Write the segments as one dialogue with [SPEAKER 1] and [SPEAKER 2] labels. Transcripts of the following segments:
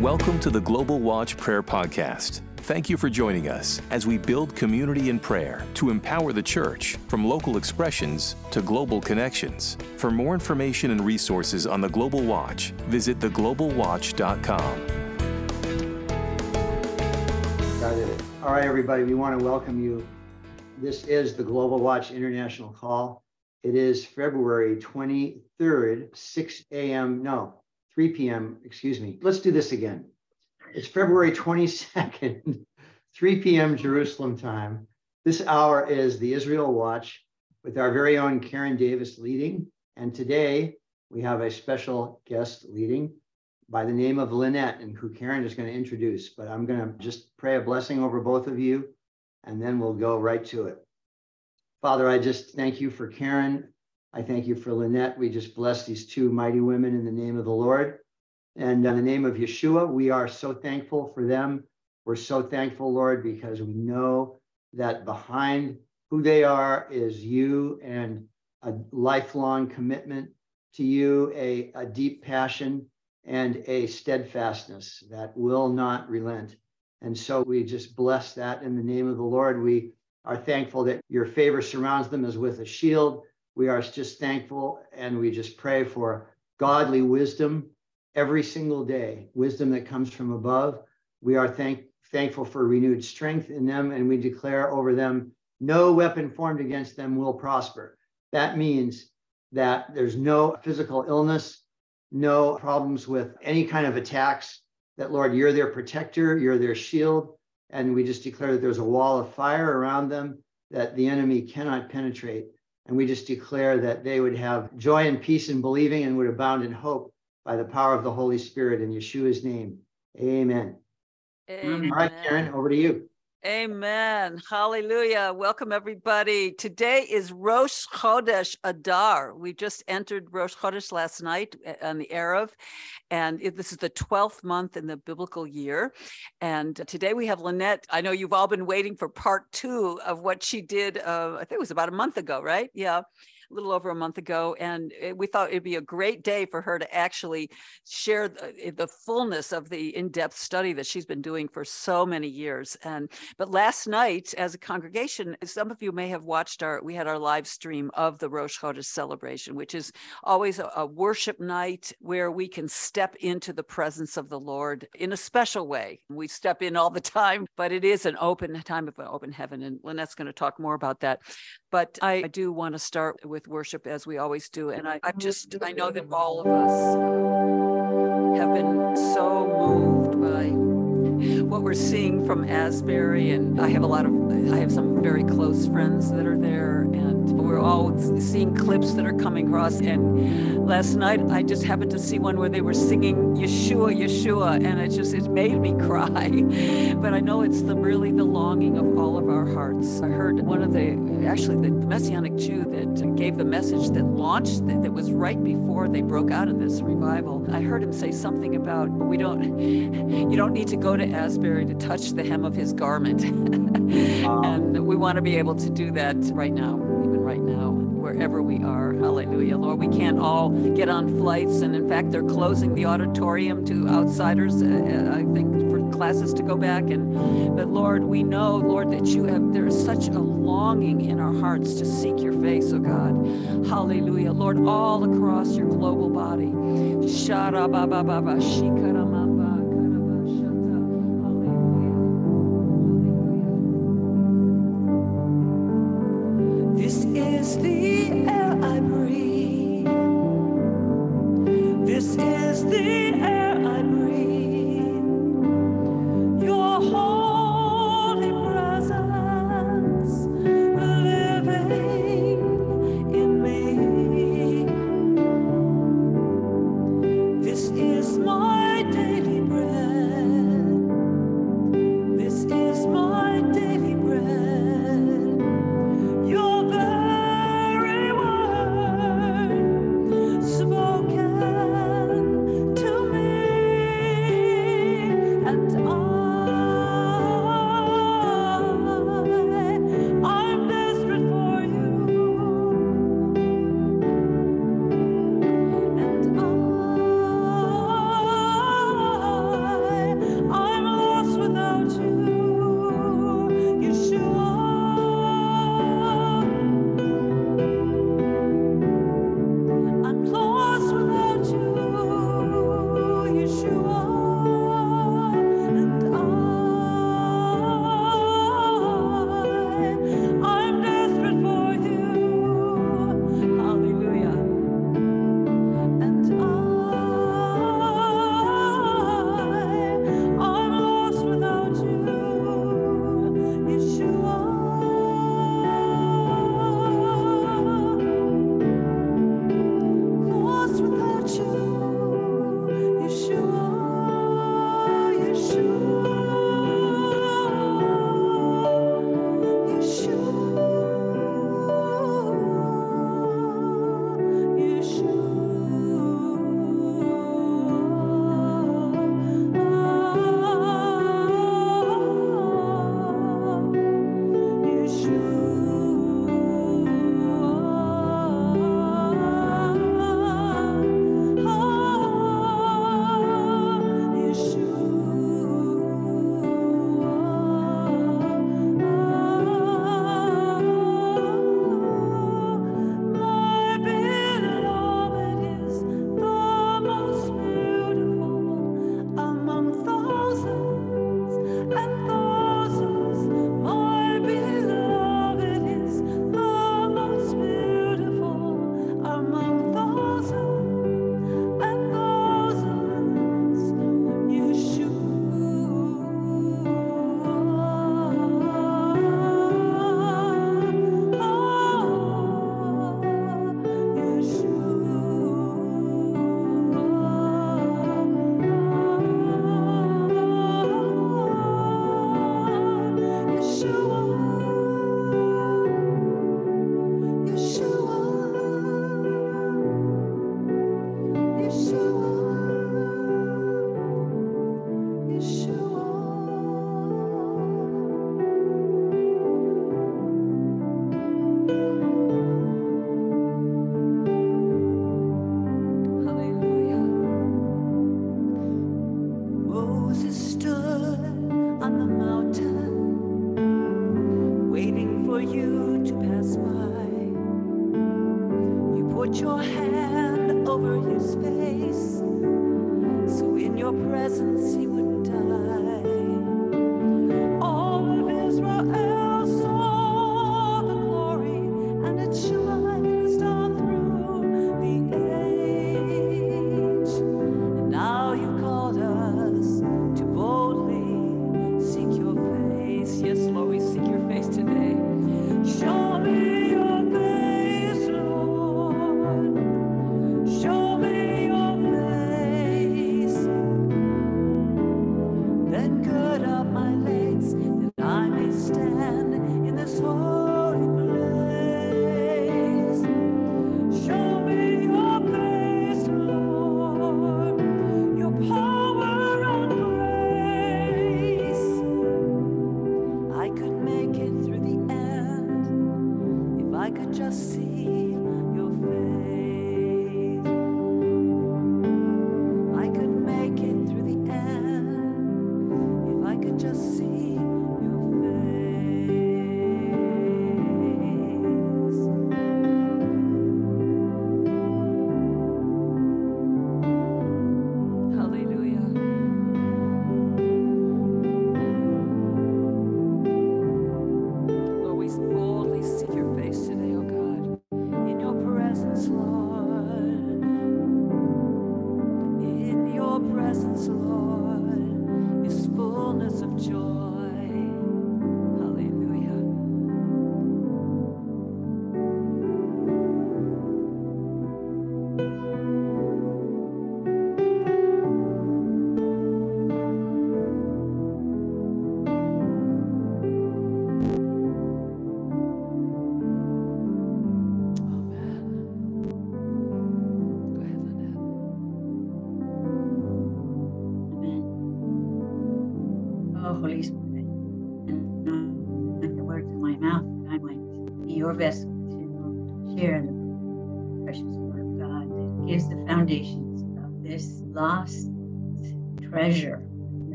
[SPEAKER 1] Welcome to the Global Watch Prayer Podcast. Thank you for joining us as we build community in prayer to empower the church from local expressions to global connections. For more information and resources on the Global Watch, visit theglobalwatch.com.
[SPEAKER 2] All right, everybody, we want to welcome you. This is the Global Watch International Call. It is February 23rd, 6 a.m. No, 3 p.m. Excuse me. Let's do this again. It's February 22nd, 3 p.m. Jerusalem time. This hour is the Israel Watch with our very own Karen Davis leading. And today we have a special guest leading by the name of Lynette, and who Karen is going to introduce. But I'm going to just pray a blessing over both of you, and then we'll go right to it. Father, I just thank you for Karen. I thank you for Lynette. We just bless these two mighty women in the name of the Lord. And in the name of Yeshua, we are so thankful for them. We're so thankful, Lord, because we know that behind who they are is you and a lifelong commitment to you, a, a deep passion and a steadfastness that will not relent. And so we just bless that in the name of the Lord. We are thankful that your favor surrounds them as with a shield we are just thankful and we just pray for godly wisdom every single day, wisdom that comes from above. We are thank, thankful for renewed strength in them and we declare over them no weapon formed against them will prosper. That means that there's no physical illness, no problems with any kind of attacks, that Lord, you're their protector, you're their shield. And we just declare that there's a wall of fire around them that the enemy cannot penetrate. And we just declare that they would have joy and peace in believing and would abound in hope by the power of the Holy Spirit in Yeshua's name. Amen. Amen. All right, Karen, over to you.
[SPEAKER 3] Amen. Hallelujah. Welcome, everybody. Today is Rosh Chodesh Adar. We just entered Rosh Chodesh last night eh, on the Erev, and this is the 12th month in the biblical year. And today we have Lynette. I know you've all been waiting for part two of what she did, uh, I think it was about a month ago, right? Yeah a little over a month ago, and it, we thought it'd be a great day for her to actually share the, eh, the fullness of the in-depth study that she's been doing for so many years. And but last night, as a congregation, some of you may have watched our we had our live stream of the Rosh Chodesh celebration, which is always a, a worship night where we can step into the presence of the Lord in a special way. We step in all the time, but it is an open time of an open heaven, and Lynette's going to talk more about that. But I do want to start with worship as we always do. And I, I just, I know that all of us uh, have been so moved by what we're seeing from Asbury. And I have a lot of, I have some very close friends that are there. And we're all seeing clips that are coming across. And last night, I just happened to see one where they were singing Yeshua, Yeshua. And it just, it made me cry. but I know it's the really the longing of all of our hearts. I heard one of the, actually the Messianic Jew that gave the message that launched, that, that was right before they broke out in this revival. I heard him say something about, we don't, you don't need to go to Asbury to touch the hem of his garment. and we want to be able to do that right now, even right now, wherever we are. Hallelujah. Lord, we can't all get on flights. And in fact, they're closing the auditorium to outsiders, uh, uh I think, for classes to go back. And but Lord, we know, Lord, that you have there is such a longing in our hearts to seek your face, oh God. Hallelujah. Lord, all across your global body. Shara baba baba shikarama.
[SPEAKER 4] This is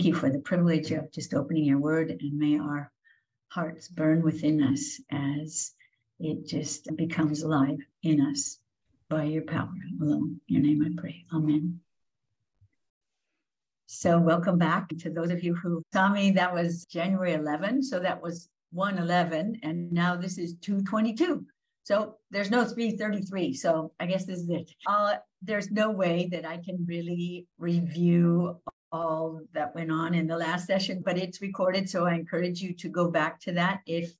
[SPEAKER 4] thank you for the privilege of just opening your word, and may our hearts burn within us as it just becomes alive in us by your power alone. In your name I pray. Amen. So, welcome back to those of you who saw me. That was January 11. So, that was 111. And now this is 222. So, there's no 333. So, I guess this is it. Uh, there's no way that I can really review all that went on in the last session, but it's recorded. So, I encourage you to go back to that if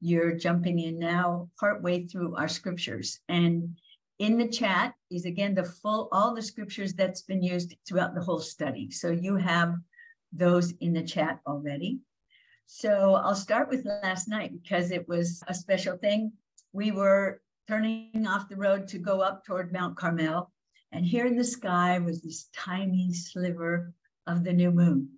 [SPEAKER 4] you're jumping in now, partway through our scriptures. And in the chat is again the full all the scriptures that's been used throughout the whole study so you have those in the chat already so i'll start with last night because it was a special thing we were turning off the road to go up toward mount carmel and here in the sky was this tiny sliver of the new moon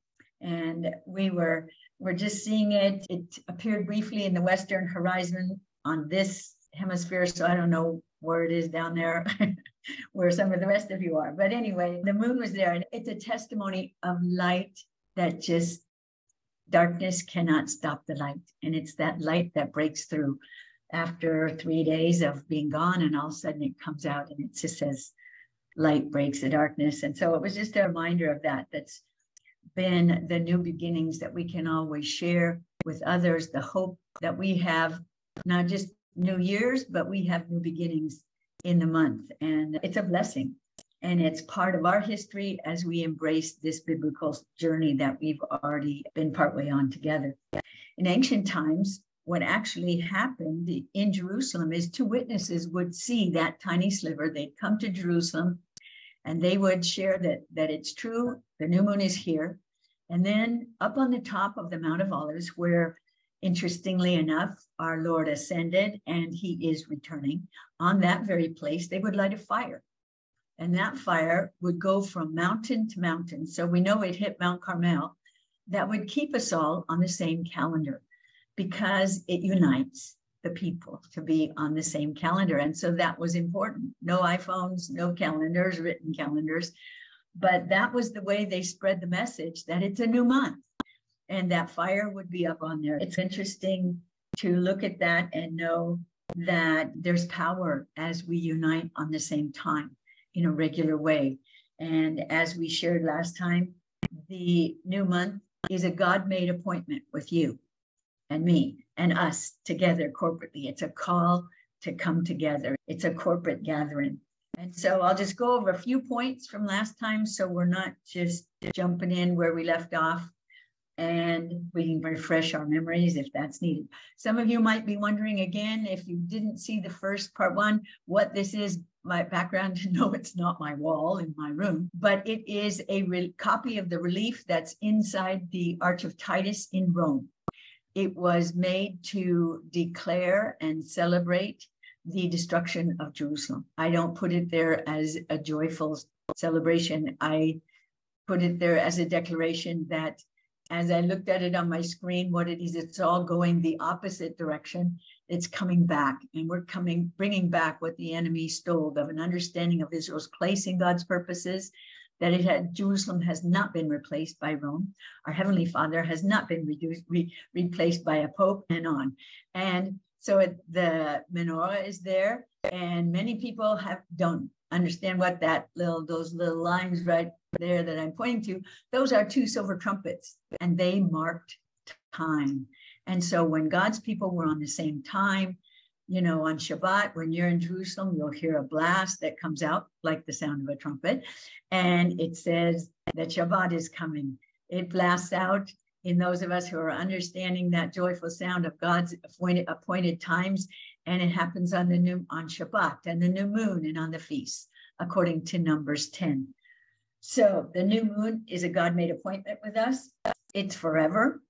[SPEAKER 4] and we were we're just seeing it it appeared briefly in the western horizon on this hemisphere so i don't know where it is down there, where some of the rest of you are. But anyway, the moon was there, and it's a testimony of light that just darkness cannot stop the light. And it's that light that breaks through after three days of being gone, and all of a sudden it comes out and it just says, light breaks the darkness. And so it was just a reminder of that. That's been the new beginnings that we can always share with others, the hope that we have, not just new years, but we have new beginnings in the month. And it's a blessing. And it's part of our history as we embrace this biblical journey that we've already been partway on together. In ancient times, what actually happened in Jerusalem is two witnesses would see that tiny sliver. They'd come to Jerusalem and they would share that, that it's true, the new moon is here. And then up on the top of the Mount of Olives, where interestingly enough, our Lord ascended and he is returning. On that very place, they would light a fire. And that fire would go from mountain to mountain. So we know it hit Mount Carmel. That would keep us all on the same calendar because it unites the people to be on the same calendar. And so that was important. No iPhones, no calendars, written calendars. But that was the way they spread the message that it's a new month and that fire would be up on there. It's interesting to look at that and know that there's power as we unite on the same time in a regular way. And as we shared last time, the new month is a God made appointment with you and me and us together corporately. It's a call to come together, it's a corporate gathering. And so I'll just go over a few points from last time so we're not just jumping in where we left off and we can refresh our memories if that's needed. Some of you might be wondering again, if you didn't see the first part one, what this is my background. No, it's not my wall in my room, but it is a re- copy of the relief that's inside the Arch of Titus in Rome. It was made to declare and celebrate the destruction of Jerusalem. I don't put it there as a joyful celebration. I put it there as a declaration that as I looked at it on my screen, what it is, it's all going the opposite direction. It's coming back, and we're coming, bringing back what the enemy stole of an understanding of Israel's place in God's purposes. That it had Jerusalem has not been replaced by Rome. Our Heavenly Father has not been reduced, re, replaced by a pope, and on. And so it, the menorah is there, and many people have don't understand what that little those little lines right there that I'm pointing to, those are two silver trumpets, and they marked time. And so when God's people were on the same time, you know, on Shabbat, when you're in Jerusalem, you'll hear a blast that comes out like the sound of a trumpet. And it says that Shabbat is coming. It blasts out in those of us who are understanding that joyful sound of God's appointed, appointed times. And it happens on the new on Shabbat and the new moon and on the feasts, according to Numbers 10. So the new moon is a God made appointment with us. It's forever.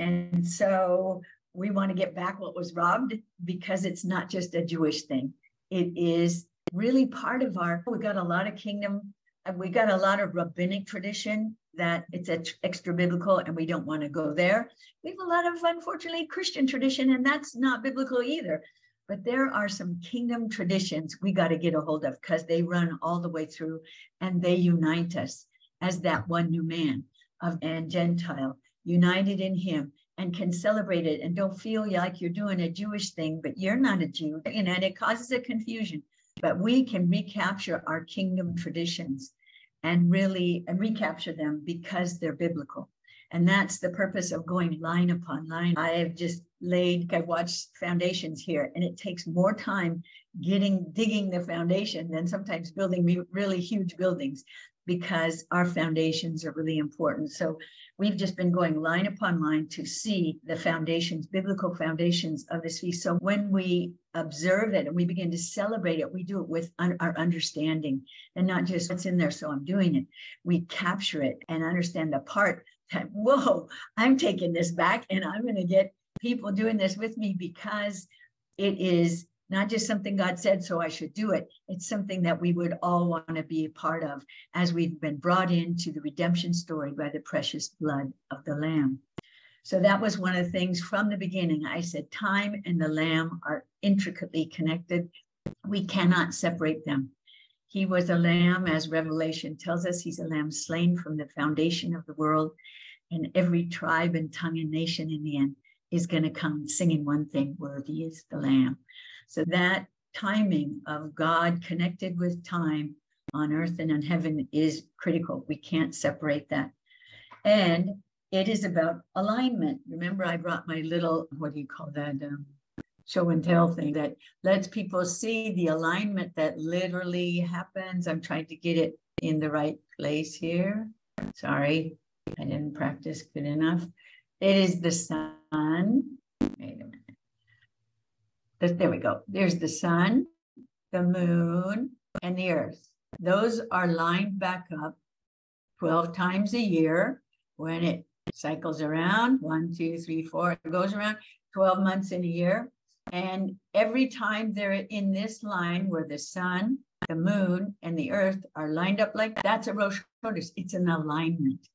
[SPEAKER 4] And so we want to get back what was robbed because it's not just a Jewish thing. It is really part of our, we got a lot of kingdom, we got a lot of rabbinic tradition that it's extra biblical and we don't want to go there. We have a lot of, unfortunately, Christian tradition, and that's not biblical either. But there are some kingdom traditions we got to get a hold of because they run all the way through and they unite us as that one new man of and Gentile, united in him and can celebrate it and don't feel like you're doing a Jewish thing, but you're not a Jew. You know, and it causes a confusion. But we can recapture our kingdom traditions and really and recapture them because they're biblical. And that's the purpose of going line upon line. I have just laid, I've watched foundations here, and it takes more time getting, digging the foundation than sometimes building really huge buildings because our foundations are really important. So we've just been going line upon line to see the foundations, biblical foundations of this feast. So when we observe it and we begin to celebrate it, we do it with un- our understanding and not just what's in there, so I'm doing it. We capture it and understand the part that, whoa, I'm taking this back and I'm going to get people doing this with me because it is not just something God said, so I should do it. It's something that we would all want to be a part of as we've been brought into the redemption story by the precious blood of the Lamb. So that was one of the things from the beginning. I said, time and the Lamb are intricately connected. We cannot separate them. He was a lamb, as Revelation tells us, he's a lamb slain from the foundation of the world. And every tribe and tongue and nation in the end is going to come singing one thing worthy is the lamb. So that timing of God connected with time on earth and in heaven is critical. We can't separate that. And it is about alignment. Remember, I brought my little, what do you call that? Um, show and tell thing that lets people see the alignment that literally happens. I'm trying to get it in the right place here. Sorry, I didn't practice good enough. It is the sun. There we go. There's the sun, the moon, and the earth. Those are lined back up 12 times a year when it cycles around one, two, three, four, it goes around 12 months in a year. And every time they're in this line where the sun, the moon, and the earth are lined up like that's a Rosh Chodesh. It's an alignment.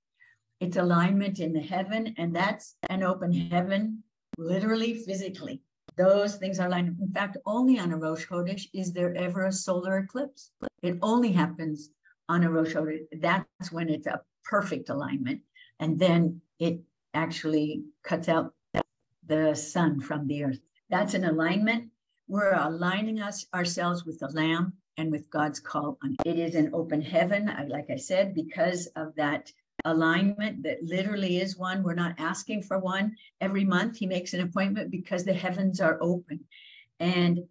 [SPEAKER 4] It's alignment in the heaven, and that's an open heaven, literally, physically. Those things are lined up. In fact, only on a Rosh Chodesh is there ever a solar eclipse. It only happens on a Rosh Chodesh. That's when it's a perfect alignment. And then it actually cuts out the sun from the earth. That's an alignment. we're aligning us ourselves with the Lamb and with God's call on it. It is an open heaven, like I said, because of that alignment that literally is one. We're not asking for one. Every month he makes an appointment because the heavens are open. And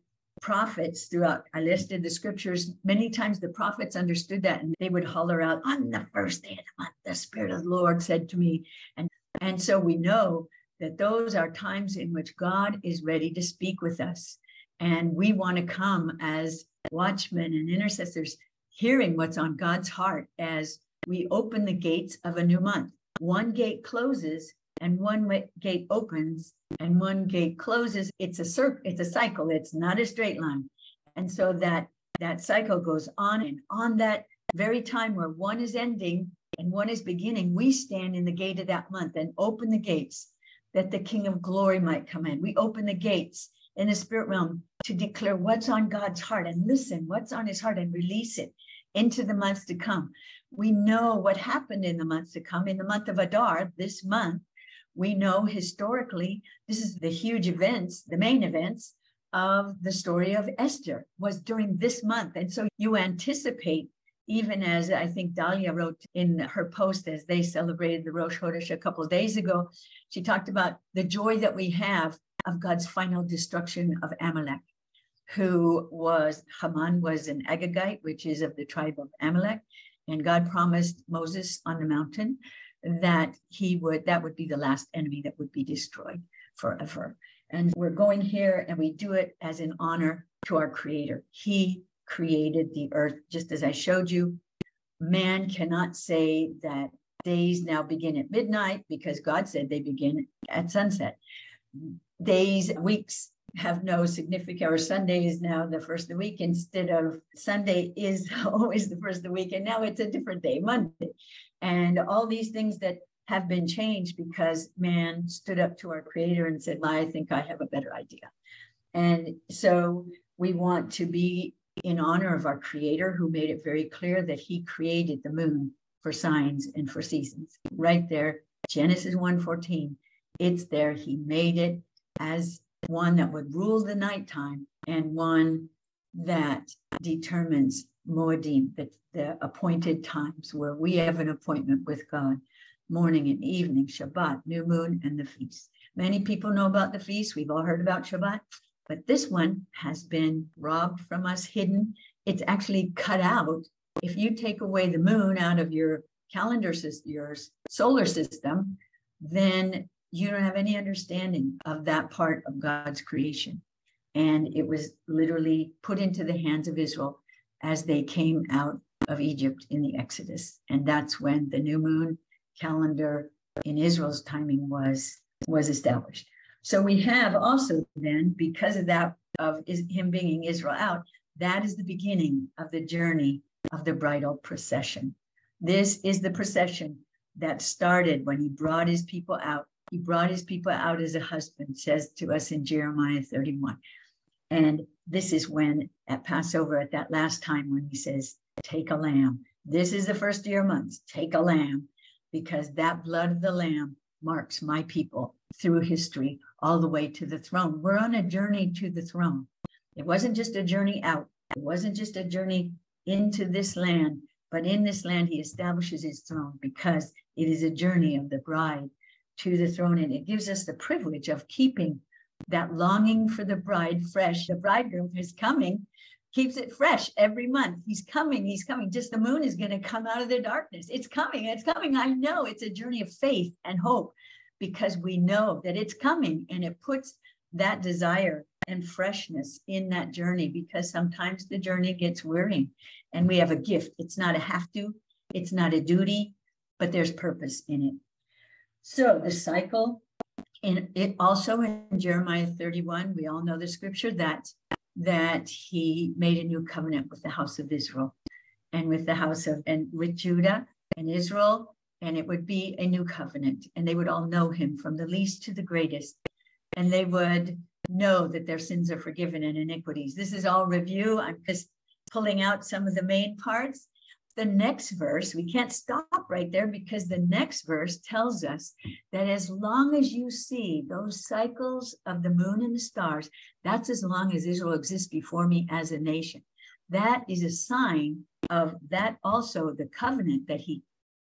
[SPEAKER 4] prophets throughout, I listed the scriptures. Many times the prophets understood that and they would holler out, On the first day of the month, the Spirit of the Lord said to me. And, and so we know that those are times in which God is ready to speak with us. And we want to come as watchmen and intercessors, hearing what's on God's heart as we open the gates of a new month. One gate closes and one gate opens and one gate closes. It's a circle, it's a cycle, it's not a straight line. And so that that cycle goes on and on that very time where one is ending and one is beginning, we stand in the gate of that month and open the gates that the King of Glory might come in. We open the gates in the spirit realm to declare what's on God's heart and listen what's on his heart and release it into the months to come. We know what happened in the months to come. In the month of Adar, this month, we know historically this is the huge events, the main events of the story of Esther was during this month. And so you anticipate, even as I think Dahlia wrote in her post as they celebrated the Rosh Chodesh a couple of days ago, she talked about the joy that we have of God's final destruction of Amalek, who was Haman was an Agagite, which is of the tribe of Amalek, and God promised Moses on the mountain that he would that would be the last enemy that would be destroyed forever. And we're going here and we do it as an honor to our creator. He created the earth just as I showed you. Man cannot say that days now begin at midnight because God said they begin at sunset days, weeks have no significant or Sunday is now the first of the week instead of Sunday is always the first of the week. And now it's a different day, Monday. And all these things that have been changed because man stood up to our creator and said, I think I have a better idea. And so we want to be in honor of our creator who made it very clear that he created the moon for signs and for seasons. Right there, Genesis 1:14. It's there. He made it as one that would rule the nighttime and one that determines Moedim, the, the appointed times where we have an appointment with God, morning and evening, Shabbat, new moon, and the feast. Many people know about the feast. We've all heard about Shabbat, but this one has been robbed from us, hidden. It's actually cut out. If you take away the moon out of your calendar your solar system, then you don't have any understanding of that part of God's creation. And it was literally put into the hands of Israel as they came out of Egypt in the Exodus. And that's when the new moon calendar in Israel's timing was was established. So we have also then, because of that, of him bringing Israel out, that is the beginning of the journey of the bridal procession. This is the procession that started when he brought his people out he brought his people out as a husband, says to us in Jeremiah 31. And this is when at Passover, at that last time, when he says, Take a lamb. This is the first of your months. Take a lamb, because that blood of the lamb marks my people through history all the way to the throne. We're on a journey to the throne. It wasn't just a journey out, it wasn't just a journey into this land, but in this land, he establishes his throne because it is a journey of the bride to the throne. And it gives us the privilege of keeping that longing for the bride fresh. The bridegroom is coming, keeps it fresh every month. He's coming, he's coming. Just the moon is going to come out of the darkness. It's coming, it's coming. I know it's a journey of faith and hope because we know that it's coming and it puts that desire and freshness in that journey because sometimes the journey gets wearying and we have a gift. It's not a have to, it's not a duty, but there's purpose in it. So the cycle, and it also in Jeremiah 31, we all know the scripture that that he made a new covenant with the house of Israel and with the house of and with Judah and Israel, and it would be a new covenant, and they would all know him from the least to the greatest, and they would know that their sins are forgiven and iniquities. This is all review. I'm just pulling out some of the main parts. The next verse, we can't stop right there because the next verse tells us that as long as you see those cycles of the moon and the stars, that's as long as Israel exists before me as a nation. That is a sign of that also the covenant that he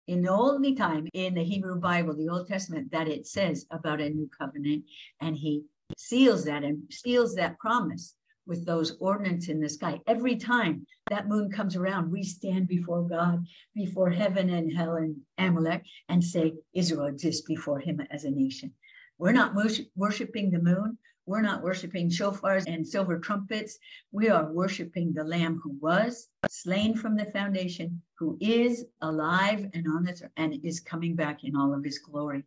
[SPEAKER 4] in the only time in the Hebrew Bible, the Old Testament, that it says about a new covenant, and he seals that and seals that promise with those ordinances in the sky. Every time that moon comes around, we stand before God, before heaven and hell and Amalek, and say, Israel exists before him as a nation. We're not worshiping the moon. We're not worshiping shofars and silver trumpets. We are worshiping the Lamb who was slain from the foundation, who is alive and on this and is coming back in all of his glory.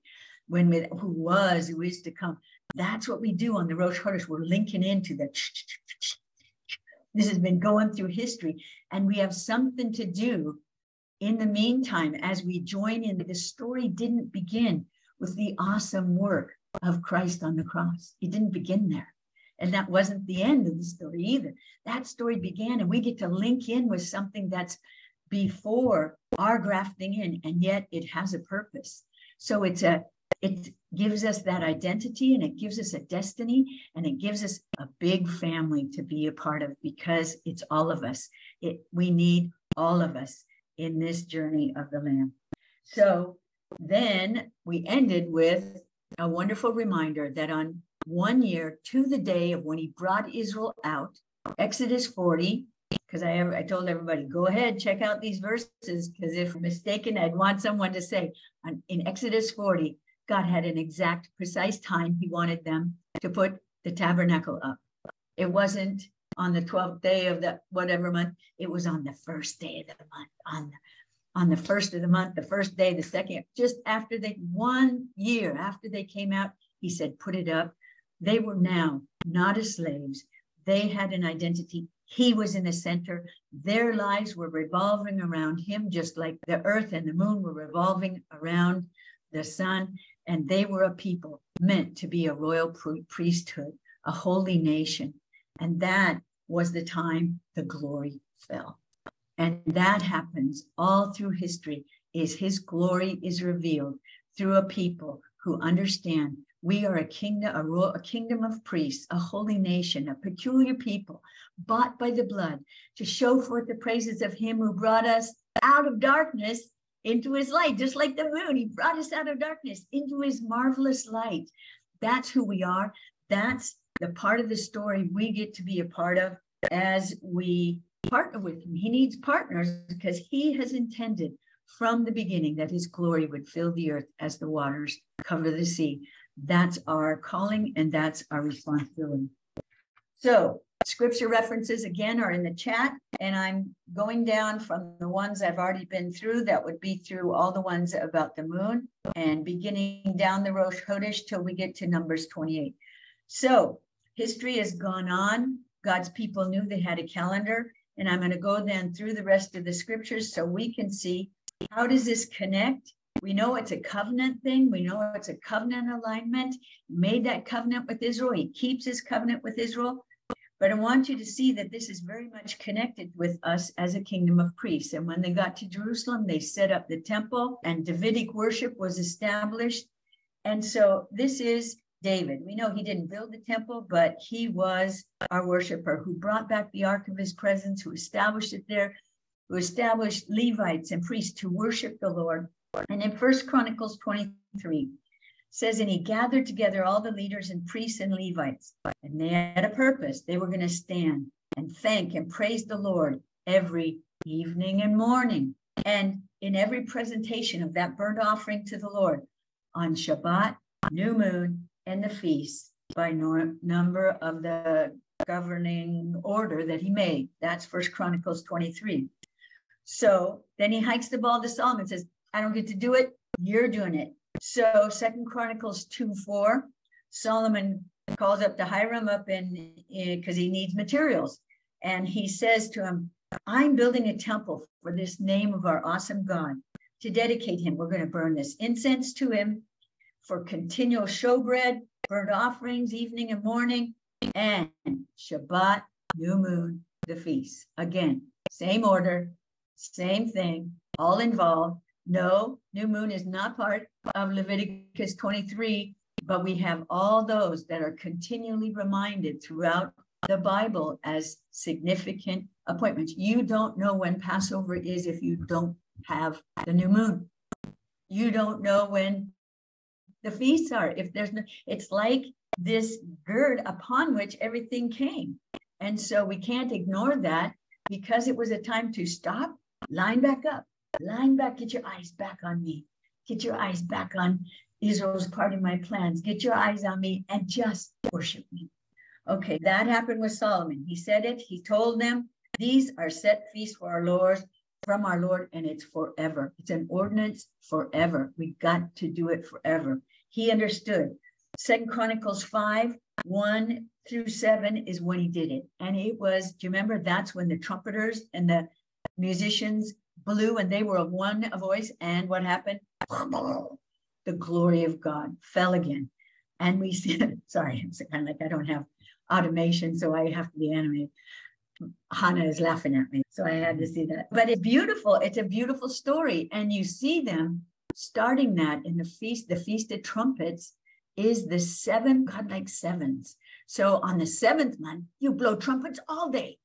[SPEAKER 4] When who was, who is to come. That's what we do on the Rosh Chodesh. We're linking into the. This has been going through history, and we have something to do in the meantime as we join in. The story didn't begin with the awesome work of Christ on the cross. It didn't begin there. And that wasn't the end of the story either. That story began, and we get to link in with something that's before our grafting in, and yet it has a purpose. So it's a it gives us that identity and it gives us a destiny and it gives us a big family to be a part of because it's all of us. It we need all of us in this journey of the Lamb. So then we ended with a wonderful reminder that on one year to the day of when he brought Israel out, Exodus 40, because I, I told everybody, go ahead, check out these verses, because if mistaken, I'd want someone to say in Exodus 40, God had an exact, precise time he wanted them to put the tabernacle up. It wasn't on the 12th day of the whatever month, it was on the first day of the month, on on the first of the month, the first day, the second, just after they, one year after they came out, he said, put it up. They were now not as slaves. They had an identity. He was in the center. Their lives were revolving around him, just like the earth and the moon were revolving around the sun. And they were a people meant to be a royal priesthood, a holy nation. And that was the time the glory fell. And that happens all through history is his glory is revealed through a people who understand we are a kingdom, a, ro- a kingdom of priests, a holy nation, a peculiar people, bought by the blood, to show forth the praises of him who brought us out of darkness into his light, just like the moon. He brought us out of darkness into his marvelous light. That's who we are. That's the part of the story we get to be a part of as we partner with him. He needs partners because he has intended from the beginning that his glory would fill the earth as the waters cover the sea. That's our calling and that's our responsibility. So, scripture references again are in the chat, and I'm going down from the ones I've already been through. That would be through all the ones about the moon and beginning down the Rosh Chodesh till we get to Numbers 28. So, history has gone on. God's people knew they had a calendar and I'm going to go then through the rest of the scriptures so we can see how does this connect? We know it's a covenant thing. We know it's a covenant alignment. He made that covenant with Israel. He keeps his covenant with Israel. But I want you to see that this is very much connected with us as a kingdom of priests. And when they got to Jerusalem, they set up the temple and Davidic worship was established. And so this is David. We know he didn't build the temple, but he was our worshiper who brought back the ark of his presence, who established it there, who established Levites and priests to worship the Lord. And in First Chronicles 23 says, and he gathered together all the leaders and priests and Levites, and they had a purpose. They were going to stand and thank and praise the Lord every evening and morning. And in every presentation of that burnt offering to the Lord on Shabbat, new moon, and the feasts by nor- number of the governing order that he made. That's First Chronicles 23. So then he hikes the ball to Solomon and says, I don't get to do it, you're doing it. So Second Chronicles 2 4, Solomon calls up to Hiram up in because he needs materials. And he says to him, I'm building a temple for this name of our awesome God. To dedicate him, we're going to burn this incense to him for continual showbread, burnt offerings, evening and morning, and Shabbat, new moon, the feast. Again, same order, same thing, all involved. No, new moon is not part of Leviticus 23, but we have all those that are continually reminded throughout the Bible as significant appointments. You don't know when Passover is if you don't have the new moon. You don't know when the feasts are. If there's no, it's like this gird upon which everything came. And so we can't ignore that because it was a time to stop, line back up, line back, get your eyes back on me, get your eyes back on Israel's part of my plans, get your eyes on me and just worship me. Okay, that happened with Solomon. He said it, he told them, these are set feasts for our Lord, from our Lord, and it's forever. It's an ordinance forever. We got to do it forever. He understood. Second Chronicles 5, 1 through 7 is when he did it. And it was, do you remember that's when the trumpeters and the musicians blew and they were one voice. And what happened? The glory of God fell again. And we said, sorry, it's kind of like I don't have automation, so I have to be animated. Hannah is laughing at me, so I had to see that. But it's beautiful. It's a beautiful story. And you see them starting that in the feast, the Feast of Trumpets is the seven godlike sevens. So on the seventh month, you blow trumpets all day,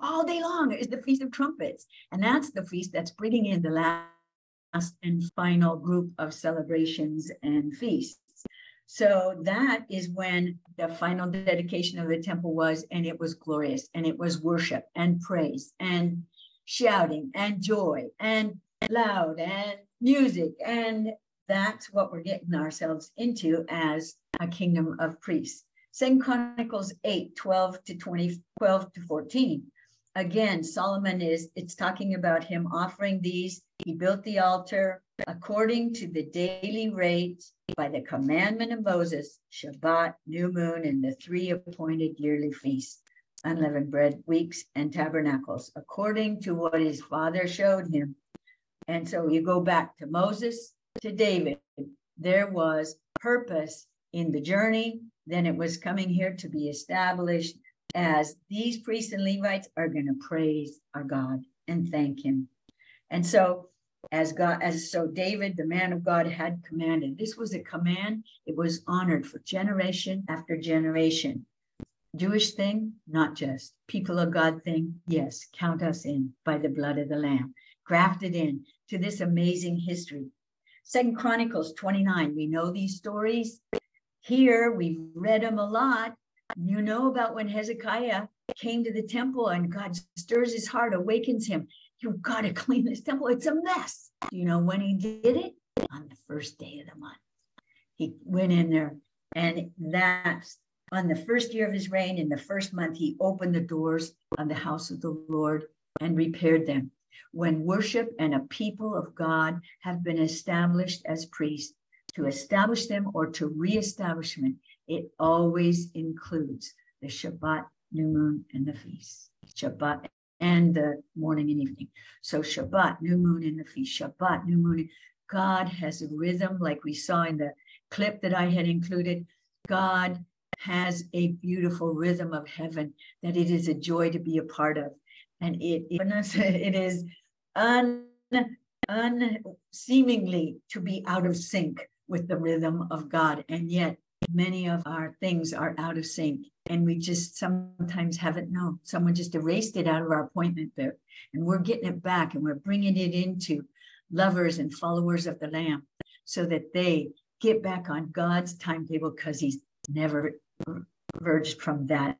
[SPEAKER 4] all day long is the Feast of Trumpets. And that's the feast that's bringing in the last and final group of celebrations and feasts. So that is when the final dedication of the temple was, and it was glorious, and it was worship and praise and shouting and joy and loud and music. And that's what we're getting ourselves into as a kingdom of priests. Second Chronicles 8, 12 to 20, 12 to 14. Again, Solomon is, it's talking about him offering these. He built the altar according to the daily rate by the commandment of Moses, Shabbat, new moon, and the three appointed yearly feasts, unleavened bread weeks, and tabernacles, according to what his father showed him. And so you go back to Moses, to David, there was purpose in the journey. Then it was coming here to be established as these priests and Levites are going to praise our God and thank him. And so as God, as so David, the man of God, had commanded. This was a command. It was honored for generation after generation. Jewish thing, not just. People of God thing, yes, count us in by the blood of the Lamb, grafted in to this amazing history Second Chronicles 29, we know these stories. Here, we've read them a lot. You know about when Hezekiah came to the temple and God stirs his heart, awakens him. You've got to clean this temple. It's a mess. You know when he did it? On the first day of the month. He went in there, and that's on the first year of his reign, in the first month, he opened the doors of the house of the Lord and repaired them when worship and a people of God have been established as priests, to establish them or to reestablishment, it always includes the Shabbat, new moon, and the feast. Shabbat and the morning and evening. So Shabbat, new moon, and the feast. Shabbat, new moon. God has a rhythm, like we saw in the clip that I had included. God has a beautiful rhythm of heaven that it is a joy to be a part of. And it, it is un, un seemingly to be out of sync with the rhythm of God. And yet many of our things are out of sync and we just sometimes haven't known. Someone just erased it out of our appointment book and we're getting it back and we're bringing it into lovers and followers of the Lamb so that they get back on God's timetable because He's never verged from that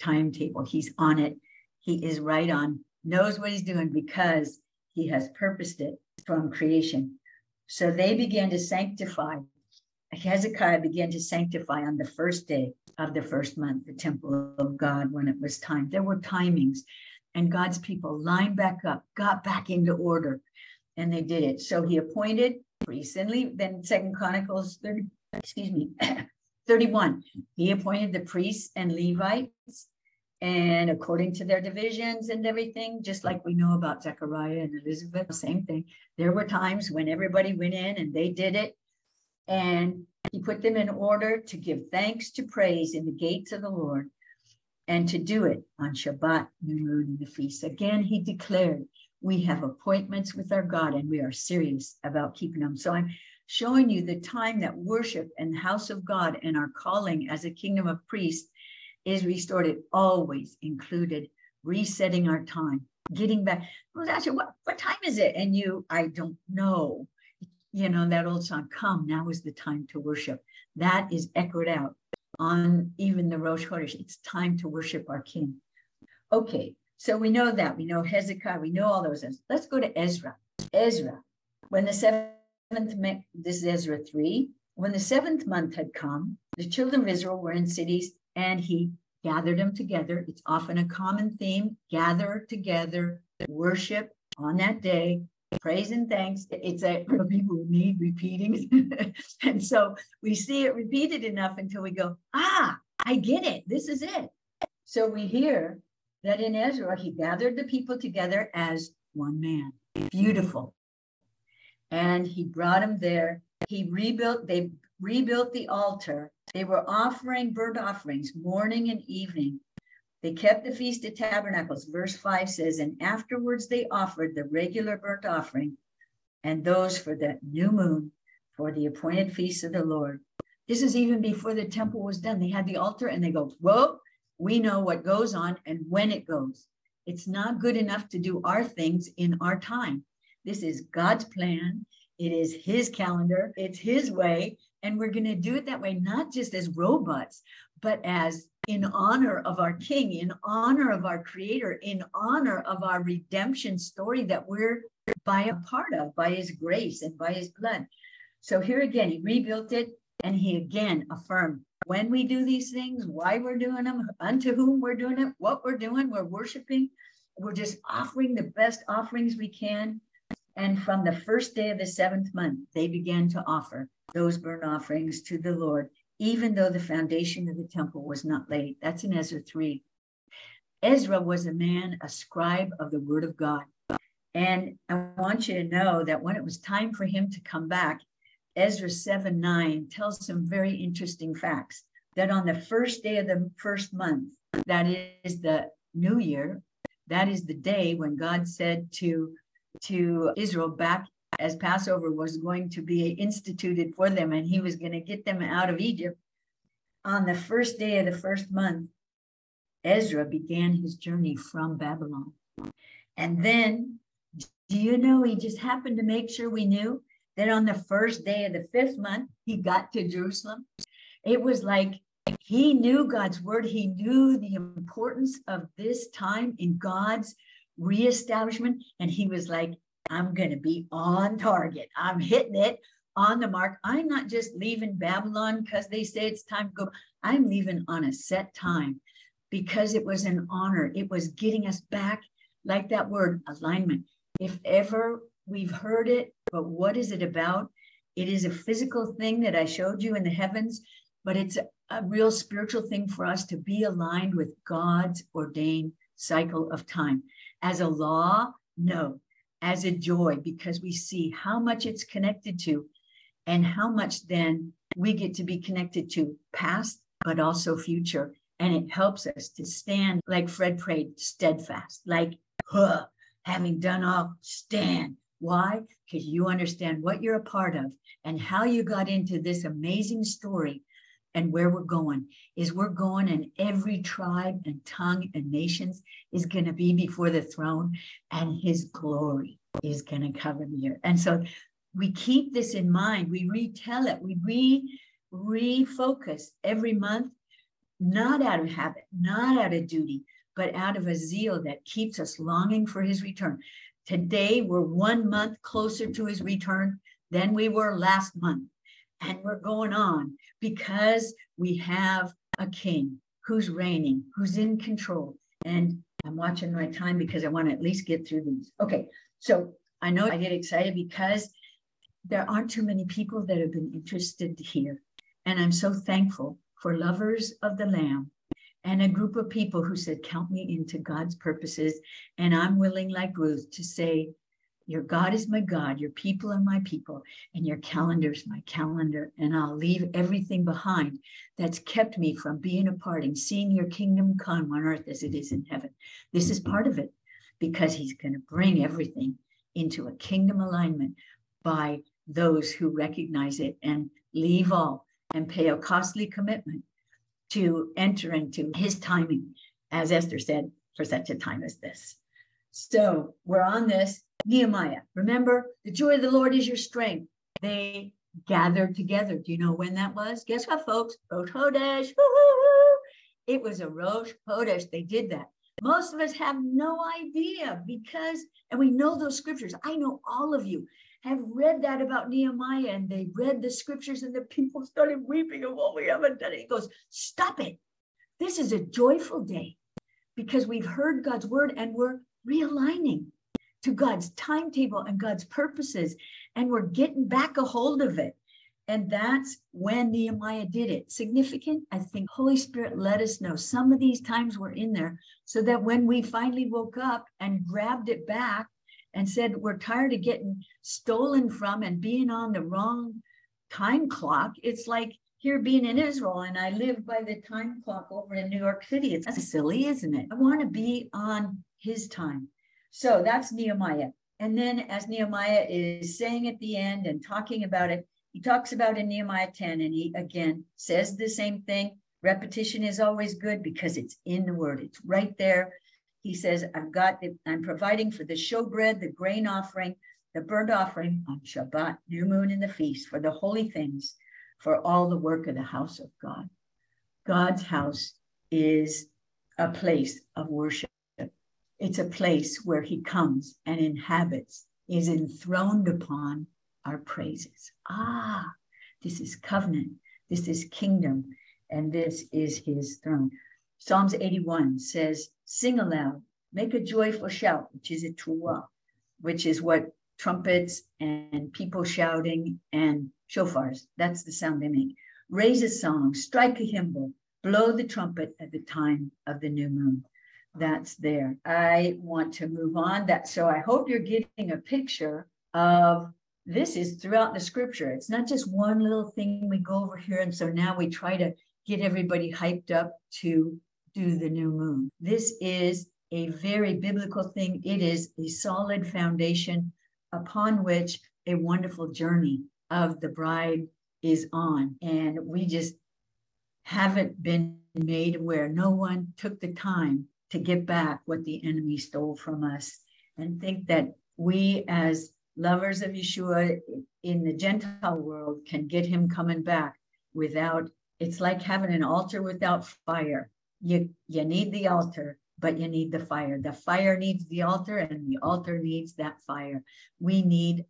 [SPEAKER 4] timetable. He's on it. He is right on knows what he's doing because he has purposed it from creation. So they began to sanctify. Hezekiah began to sanctify on the first day of the first month, the temple of God, when it was time. There were timings, and God's people lined back up, got back into order, and they did it. So he appointed priests and Le- then Second Chronicles 30, excuse me, 31. He appointed the priests and Levites and according to their divisions and everything, just like we know about Zechariah and Elizabeth, same thing. There were times when everybody went in and they did it, and he put them in order to give thanks to praise in the gates of the Lord and to do it on Shabbat, new moon, and the feast. Again, he declared, We have appointments with our God and we are serious about keeping them. So I'm showing you the time that worship and the house of God and our calling as a kingdom of priests is restored. It always included resetting our time, getting back. Well, actually, what, what time is it? And you, I don't know. You know, that old song, Come, now is the time to worship. That is echoed out on even the Rosh Chodesh. It's time to worship our King. Okay, so we know that. We know Hezekiah. We know all those. Things. Let's go to Ezra. Ezra, when the seventh, this is Ezra 3, when the seventh month had come, the children of Israel were in cities, and he gathered them together. It's often a common theme gather together, worship on that day, praise and thanks. It's a people who need repeating. and so we see it repeated enough until we go, ah, I get it. This is it. So we hear that in Ezra, he gathered the people together as one man. Beautiful. And he brought them there. He rebuilt, they rebuilt the altar. They were offering burnt offerings morning and evening. They kept the Feast of Tabernacles. Verse 5 says, And afterwards they offered the regular burnt offering and those for the new moon for the appointed feast of the Lord. This is even before the temple was done. They had the altar and they go, Whoa, we know what goes on and when it goes. It's not good enough to do our things in our time. This is God's plan. It is His calendar. It's His way. And we're going to do it that way, not just as robots, but as in honor of our King, in honor of our Creator, in honor of our redemption story that we're by a part of, by His grace and by His blood. So here again, He rebuilt it and He again affirmed when we do these things, why we're doing them, unto whom we're doing it, what we're doing, we're worshiping. We're just offering the best offerings we can. And from the first day of the seventh month, they began to offer those burnt offerings to the Lord even though the foundation of the temple was not laid. That's in Ezra 3. Ezra was a man, a scribe of the word of God. And I want you to know that when it was time for him to come back, Ezra 7 9 tells some very interesting facts that on the first day of the first month, that is the new year, that is the day when God said to, to Israel back as Passover was going to be instituted for them and he was going to get them out of Egypt, on the first day of the first month, Ezra began his journey from Babylon. And then, do you know, he just happened to make sure we knew that on the first day of the fifth month, he got to Jerusalem. It was like he knew God's word, he knew the importance of this time in God's reestablishment. And he was like, I'm going to be on target. I'm hitting it on the mark. I'm not just leaving Babylon because they say it's time to go. I'm leaving on a set time because it was an honor. It was getting us back, like that word, alignment. If ever we've heard it, but what is it about? It is a physical thing that I showed you in the heavens, but it's a, real spiritual thing for us to be aligned with God's ordained cycle of time. As a law, no as a joy because we see how much it's connected to and how much then we get to be connected to past, but also future. And it helps us to stand, like Fred prayed, steadfast, like, huh, having done all, stand. Why? Because you understand what you're a part of and how you got into this amazing story and where we're going is we're going and every tribe and tongue and nations is going to be before the throne and his glory is going to cover the earth. And so we keep this in mind. We retell it. We re refocus every month not out of habit not out of duty but out of a zeal that keeps us longing for his return. Today we're one month closer to his return than we were last month and we're going on because we have a king who's reigning, who's in control. And I'm watching my time because I want to at least get through these. Okay, so I know I get excited because there aren't too many people that have been interested here. And I'm so thankful for lovers of the Lamb and a group of people who said, Count me into God's purposes. And I'm willing, like Ruth, to say, your God is my God, your people are my people, and your calendar is my calendar. And I'll leave everything behind that's kept me from being a part and seeing your kingdom come on earth as it is in heaven. This is part of it. because he's going to bring everything into a kingdom alignment by those who recognize it and leave all and pay a costly commitment to enter into his timing, as Esther said, for such a time as this. So we're on this. Nehemiah, remember, the joy of the Lord is your strength. They gathered together. Do you know when that was? Guess what, folks? Rosh Chodesh. It was a Rosh Chodesh. They did that. Most of us have no idea because, and we know those scriptures. I know all of you have read that about Nehemiah and they read the scriptures and the people started weeping of what we haven't done. He goes, Stop it. This is a joyful day because we've heard God's word and we're realigning to God's timetable and God's purposes, and we're getting back a hold of it. And that's when Nehemiah did it. Significant, I think Holy Spirit let us know some of these times were in there so that when we finally woke up and grabbed it back and said, We're tired of getting stolen from and being on the wrong time clock, it's like here being in Israel and I live by the time clock over in New York City. It's silly, isn't it? I want to be on his time. So that's Nehemiah. And then, as Nehemiah is saying at the end and talking about it, he talks about in Nehemiah 10, and he again says the same thing. Repetition is always good because it's in the word, it's right there. He says, I've got, it, I'm providing for the showbread, the grain offering, the burnt offering on Shabbat, new moon, and the feast, for the holy things, for all the work of the house of God. God's house is a place of worship. It's a place where he comes and inhabits, is enthroned upon our praises. Ah, this is covenant, this is kingdom, and this is his throne. Psalms 81 says, Sing aloud, make a joyful shout, which is a truah, which is what trumpets and people shouting and shofars, that's the sound they make. Raise a song, strike a cymbal, blow the trumpet at the time of the new moon that's there. I want to move on. That so I hope you're getting a picture of this is throughout the scripture. It's not just one little thing we go over here. And so now we try to get everybody hyped up to do the new moon. This is a very biblical thing. It is a solid foundation upon which a wonderful journey of the bride is on. And we just haven't been made aware. No one took the time to get back what the enemy stole from us and think that we as lovers of Yeshua in the Gentile world can get him coming back without it's like having an altar without fire. You you need the altar, but you need the fire. The fire needs the altar and the altar needs that fire. We need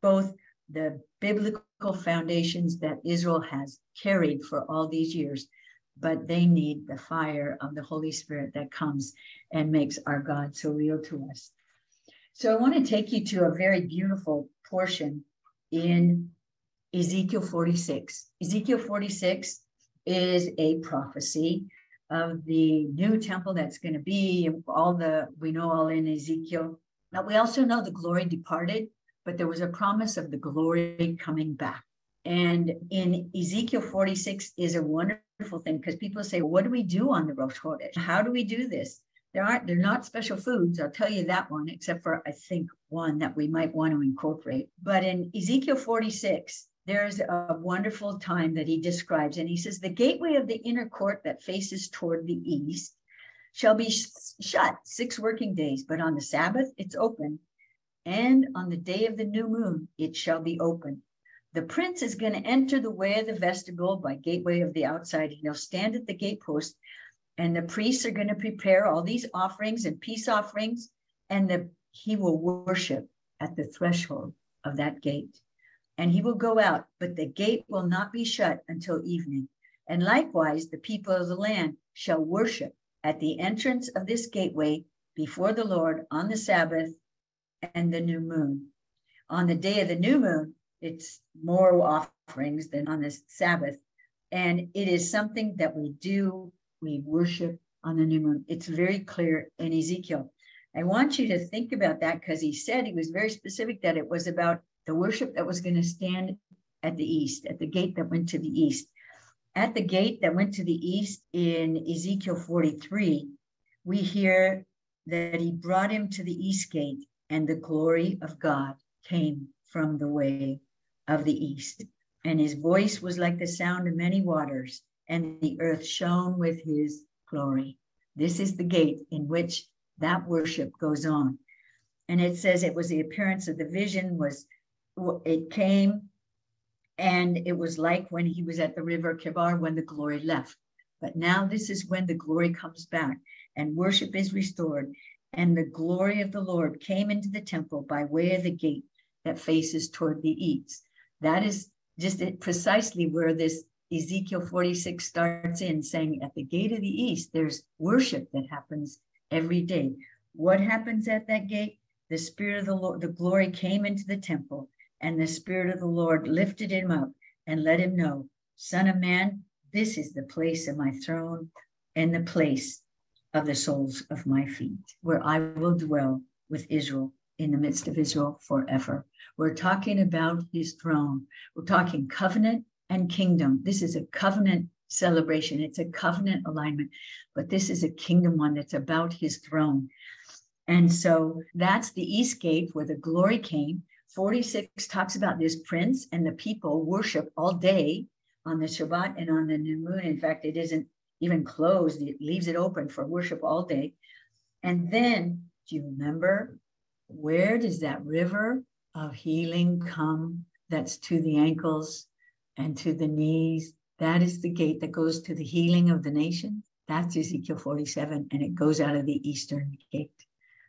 [SPEAKER 4] both the biblical foundations that Israel has carried for all these years but they need the fire of the Holy Spirit that comes and makes our God so real to us. So I want to take you to a very beautiful portion in Ezekiel 46. Ezekiel 46 is a prophecy of the new temple that's going to be all the we know all in Ezekiel. Now we also know the glory departed, but there was a promise of the glory coming back. And in Ezekiel 46 is a wonderful thing because people say, what do we do on the Rosh Chodesh? How do we do this? There aren't, they're not special foods. I'll tell you that one, except for I think one that we might want to incorporate. But in Ezekiel 46, there's a wonderful time that he describes. And he says, the gateway of the inner court that faces toward the east shall be sh- shut six working days, but on the Sabbath it's open. And on the day of the new moon, it shall be open the prince is going to enter the way of the vestibule by gateway of the outside. He'll stand at the gatepost, and the priests are going to prepare all these offerings and peace offerings, and the, he will worship at the threshold of that gate. And he will go out, but the gate will not be shut until evening. And likewise, the people of the land shall worship at the entrance of this gateway before the Lord on the Sabbath and the new moon. On the day of the new moon, it's more offerings than on this Sabbath. And it is something that we do, we worship on the new moon. It's very clear in Ezekiel. I want you to think about that because he said he was very specific that it was about the worship that was going to stand at the east, at the gate that went to the east. At the gate that went to the east in Ezekiel 43, we hear that he brought him to the east gate, and the glory of God came from the way of the east. And his voice was like the sound of many waters, and the earth shone with his glory. This is the gate in which that worship goes on. And it says it was the appearance of the vision was it came and it was like when he was at the river Kebar when the glory left. But now this is when the glory comes back and worship is restored. And the glory of the Lord came into the temple by way of the gate that faces toward the east. That is just precisely where this Ezekiel 46 starts in saying, At the gate of the east, there's worship that happens every day. What happens at that gate? The Spirit of the Lord, the glory came into the temple, and the Spirit of the Lord lifted him up and let him know, Son of man, this is the place of my throne and the place of the soles of my feet, where I will dwell with Israel in the midst of Israel forever. We're talking about his throne. We're talking covenant and kingdom. This is a covenant celebration, it's a covenant alignment, but this is a kingdom one that's about his throne. And so that's the east gate where the glory came. 46 talks about this prince and the people worship all day on the Shabbat and on the new moon. In fact, it isn't even closed, it leaves it open for worship all day. And then, do you remember where does that river of healing come that's to the ankles and to the knees? That is the gate that goes to the healing of the nation. That's Ezekiel 47, and it goes out of the eastern gate.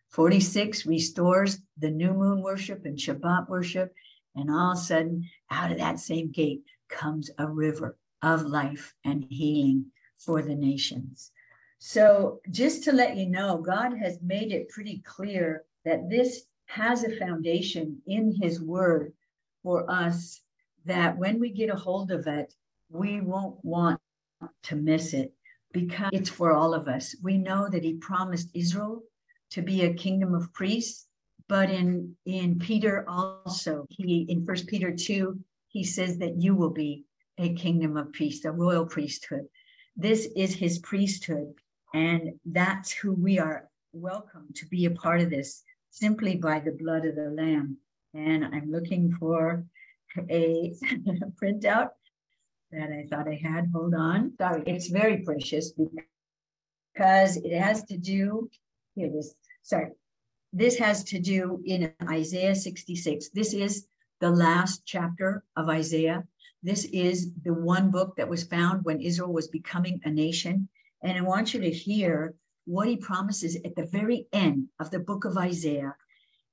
[SPEAKER 4] 46 restores the new moon worship and Shabbat worship. And all of a sudden, out of that same gate comes a river of life and healing for the nations. So, just to let you know, God has made it pretty clear that this has a foundation in His Word for us that when we get a hold of it, we won't want to miss it because it's for all of us. We know that He promised Israel to be a kingdom of priests, but in in Peter also, he in First Peter 2, he says that you will be a kingdom of priests, a royal priesthood. This is his priesthood, and that's who we are welcome to be a part of this simply by the blood of the Lamb. And I'm looking for a printout that I thought I had. Hold on. Sorry, it's very precious because it has to do, here it is. Sorry. This has to do in Isaiah 66. This is the last chapter of Isaiah. This is the one book that was found when Israel was becoming a nation. And I want you to hear what he promises at the very end of the book of Isaiah.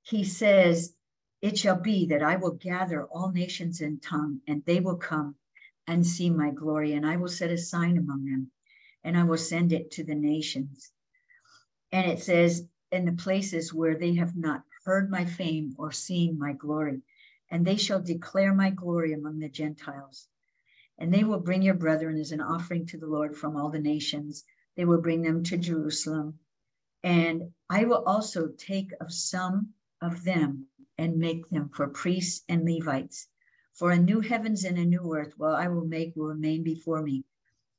[SPEAKER 4] He says, It shall be that I will gather all nations in tongue, and they will come and see my glory, and I will set a sign among them, and I will send it to the nations. And it says, In the places where they have not heard my fame or seen my glory, and they shall declare my glory among the Gentiles. And they will bring your brethren as an offering to the Lord from all the nations. They will bring them to Jerusalem. And I will also take of some of them and make them for priests and Levites. For a new heavens and a new earth, well, I will make will remain before me,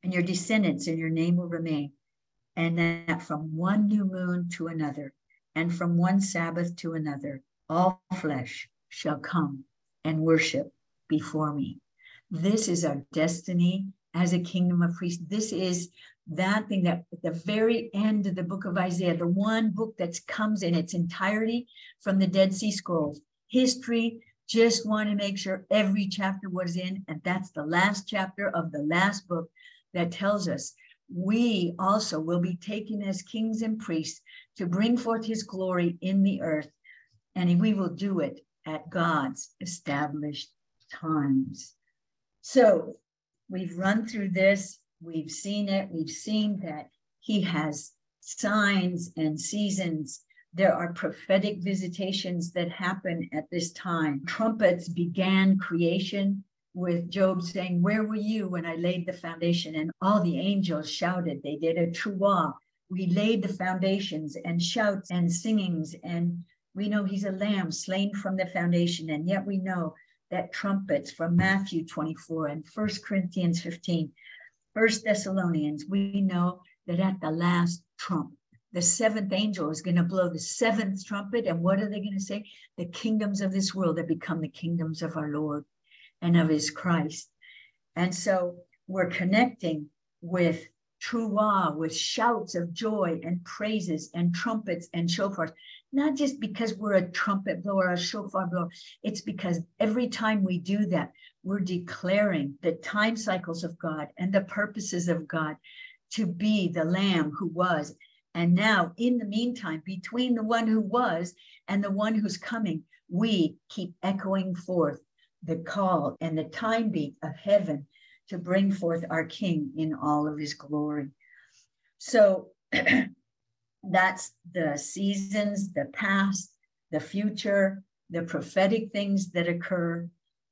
[SPEAKER 4] and your descendants and your name will remain. And that from one new moon to another, and from one Sabbath to another, all flesh shall come and worship before me. This is our destiny as a kingdom of priests. This is that thing that at the very end of the book of Isaiah, the one book that comes in its entirety from the Dead Sea Scrolls, history, just want to make sure every chapter was in. And that's the last chapter of the last book that tells us we also will be taken as kings and priests to bring forth his glory in the earth. And we will do it at God's established times. So we've run through this, we've seen it, we've seen that He has signs and seasons. There are prophetic visitations that happen at this time. Trumpets began creation with Job saying, Where were you when I laid the foundation? And all the angels shouted. They did a truah. We laid the foundations and shouts and singings and we know he's a lamb slain from the foundation, and yet we know that trumpets from Matthew 24 and 1 Corinthians 15, 1 Thessalonians, we know that at the last trump, the seventh angel is going to blow the seventh trumpet. And what are they going to say? The kingdoms of this world have become the kingdoms of our Lord and of his Christ. And so we're connecting with truah, with shouts of joy and praises and trumpets and shofars, not just because we're a trumpet blower, a shofar blower. It's because every time we do that, we're declaring the time cycles of God and the purposes of God to be the Lamb who was. And now, in the meantime, between the one who was and the one who's coming, we keep echoing forth the call and the time beat of heaven to bring forth our King in all of his glory. So that's the seasons, the past, the future, the prophetic things that occur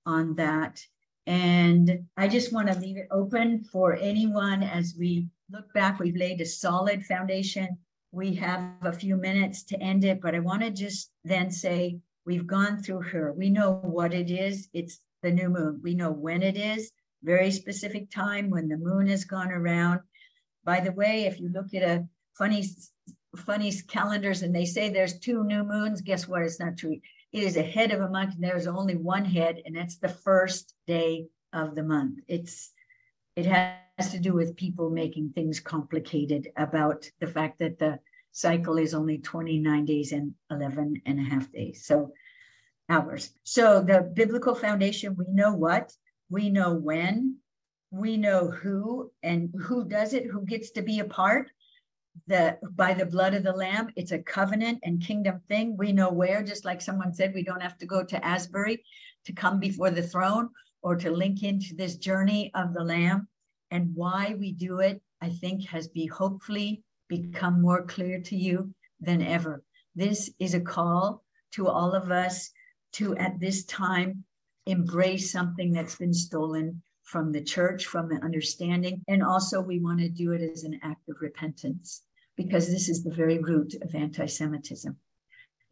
[SPEAKER 4] on that. And I just want to leave it open for anyone as we look back. We've laid a solid foundation. We have a few minutes to end it, but I want to just then say we've gone through her. We know what it is. It's the new moon. We know when it is very specific time when the moon has gone around. By the way, if you look at a funny, funny calendars and they say there's two new moons, guess what? It's not true. It is a head of a month and there's only one head, and that's the first day of the month. It's it has to do with people making things complicated about the fact that the cycle is only 29 days and 11 and a half days. So hours. So the biblical foundation, we know what we know when, we know who and who does it, who gets to be a part. The by the blood of the lamb, it's a covenant and kingdom thing. We know where, just like someone said, we don't have to go to Asbury to come before the throne or to link into this journey of the lamb. And why we do it, I think, has be hopefully become more clear to you than ever. This is a call to all of us to at this time embrace something that's been stolen from the church, from the understanding. And also, we want to do it as an act of repentance because this is the very root of anti Semitism.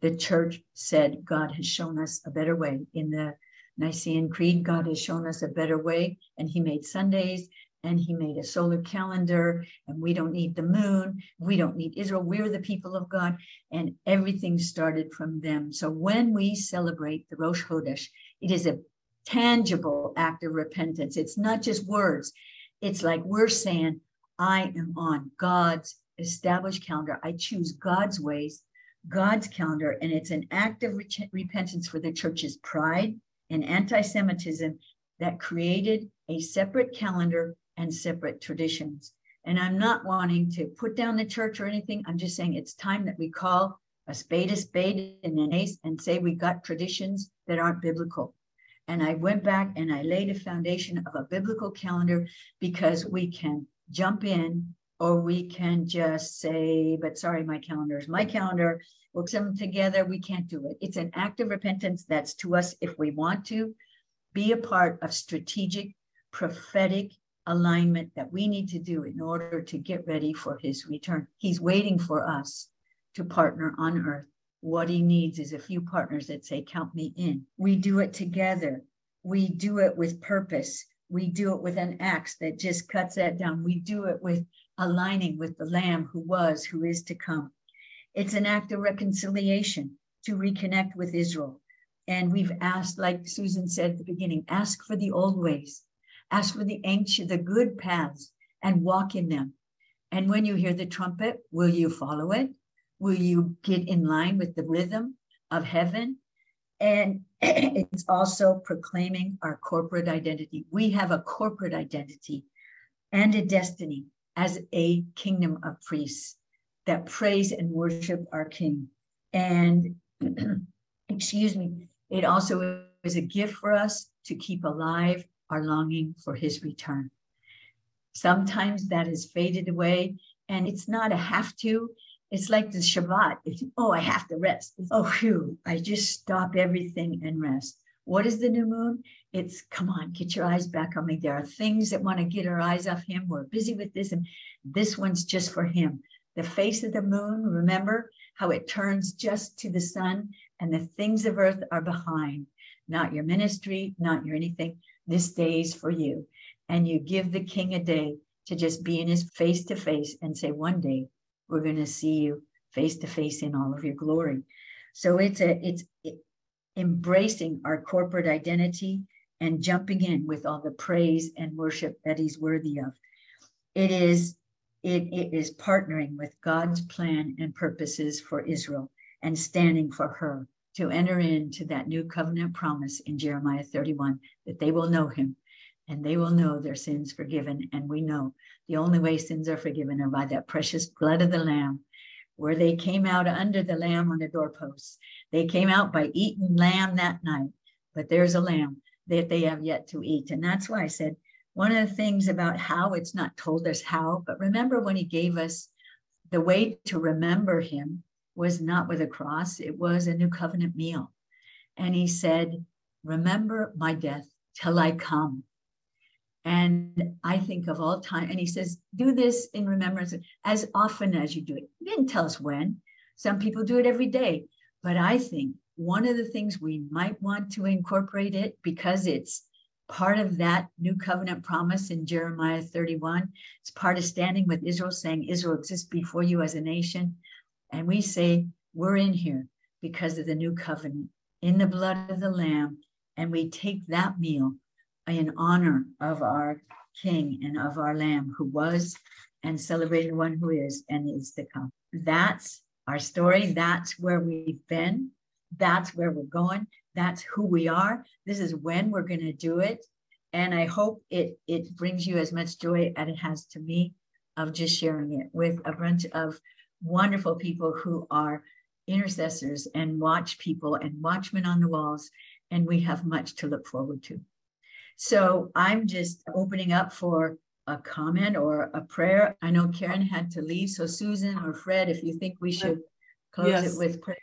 [SPEAKER 4] The church said God has shown us a better way. In the Nicene Creed, God has shown us a better way, and He made Sundays and He made a solar calendar, and we don't need the moon. We don't need Israel. We're the people of God, and everything started from them. So when we celebrate the Rosh Chodesh, it is a tangible act of repentance. It's not just words. It's like we're saying, I am on God's established calendar. I choose God's ways, God's calendar, and it's an act of re- repentance for the church's pride and anti Semitism that created a separate calendar and separate traditions. And I'm not wanting to put down the church or anything. I'm just saying it's time that we call a spade a spade and an ace and say we got traditions that aren't biblical. And I went back and I laid a foundation of a biblical calendar because we can jump in or we can just say, but sorry, my calendar is my calendar. We'll them together. We can't do it. It's an act of repentance that's to us if we want to be a part of strategic, prophetic alignment that we need to do in order to get ready for his return. He's waiting for us to partner on earth. What he needs is a few partners that say, Count me in. We do it together. We do it with purpose. We do it with an axe that just cuts that down. We do it with aligning with the Lamb who was, who is to come. It's an act of reconciliation to reconnect with Israel. And we've asked, like Susan said at the beginning, ask for the old ways, ask for the ancient, the good paths, and walk in them. And when you hear the trumpet, will you follow it? Will you get in line with the rhythm of heaven? And it's also proclaiming our corporate identity. We have a corporate identity and a destiny as a kingdom of priests that praise and worship our King. And excuse me, it also is a gift for us to keep alive our longing for his return. Sometimes that has faded away, and it's not a have to, it's like the Shabbat. It's, oh, I have to rest. Oh, I just stop everything and rest. What is the new moon? It's come on, get your eyes back on me. There are things that want to get our eyes off him. We're busy with this, and this one's just for him. The face of the moon, remember how it turns just to the sun, and the things of earth are behind. Not your ministry, not your anything. This day is for you. And you give the king a day to just be in his face to face and say, one day we're going to see you face to face in all of your glory. So it's a it's it, embracing our corporate identity and jumping in with all the praise and worship that he's worthy of. It is it, it is partnering with God's plan and purposes for Israel and standing for her to enter into that new covenant promise in Jeremiah 31 that they will know him and they will know their sins forgiven. And we know the only way sins are forgiven are by that precious blood of the Lamb, where they came out under the Lamb on the doorposts. They came out by eating lamb that night, but there's a lamb that they have yet to eat. And that's why I said one of the things about how it's not told us how, but remember when he gave us the way to remember him was not with a cross, it was a new covenant meal. And he said, Remember my death till I come. And I think of all time, and he says, Do this in remembrance as often as you do it. He didn't tell us when. Some people do it every day. But I think one of the things we might want to incorporate it because it's part of that new covenant promise in Jeremiah 31. It's part of standing with Israel, saying Israel exists before you as a nation. And we say we're in here because of the new covenant in the blood of the Lamb. And we take that meal in honor of our King and of our Lamb who was and celebrating the one who is and is to come. That's our story. That's where we've been. That's where we're going. That's who we are. This is when we're going to do it. And I hope it it brings you as much joy as it has to me of just sharing it with a bunch of wonderful people who are intercessors and watch people and watchmen on the walls. And we have much to look forward to. So I'm just opening up for a comment or a prayer. I know Karen had to leave. So Susan or Fred, if you think we should close yes. it with prayer.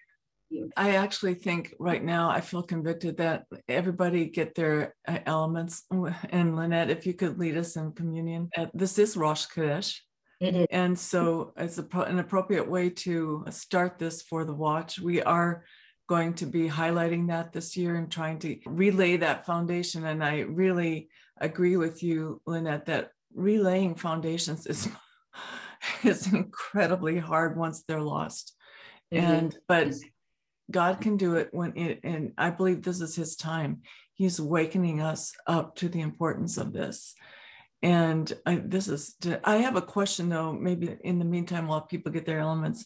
[SPEAKER 5] I actually think right now I feel convicted that everybody get their uh, elements. And Lynette, if you could lead us in communion. Uh, this is Rosh Chodesh.
[SPEAKER 4] It is.
[SPEAKER 5] And so it's a, an appropriate way to start this for the watch. We are going to be highlighting that this year and trying to relay that foundation. And I really agree with you, Lynette, that relaying foundations is is incredibly hard once they're lost. And but God can do it when it, and I believe this is his time. He's wakening us up to the importance of this. And I, this is, I have a question though, maybe in the meantime, while people get their elements.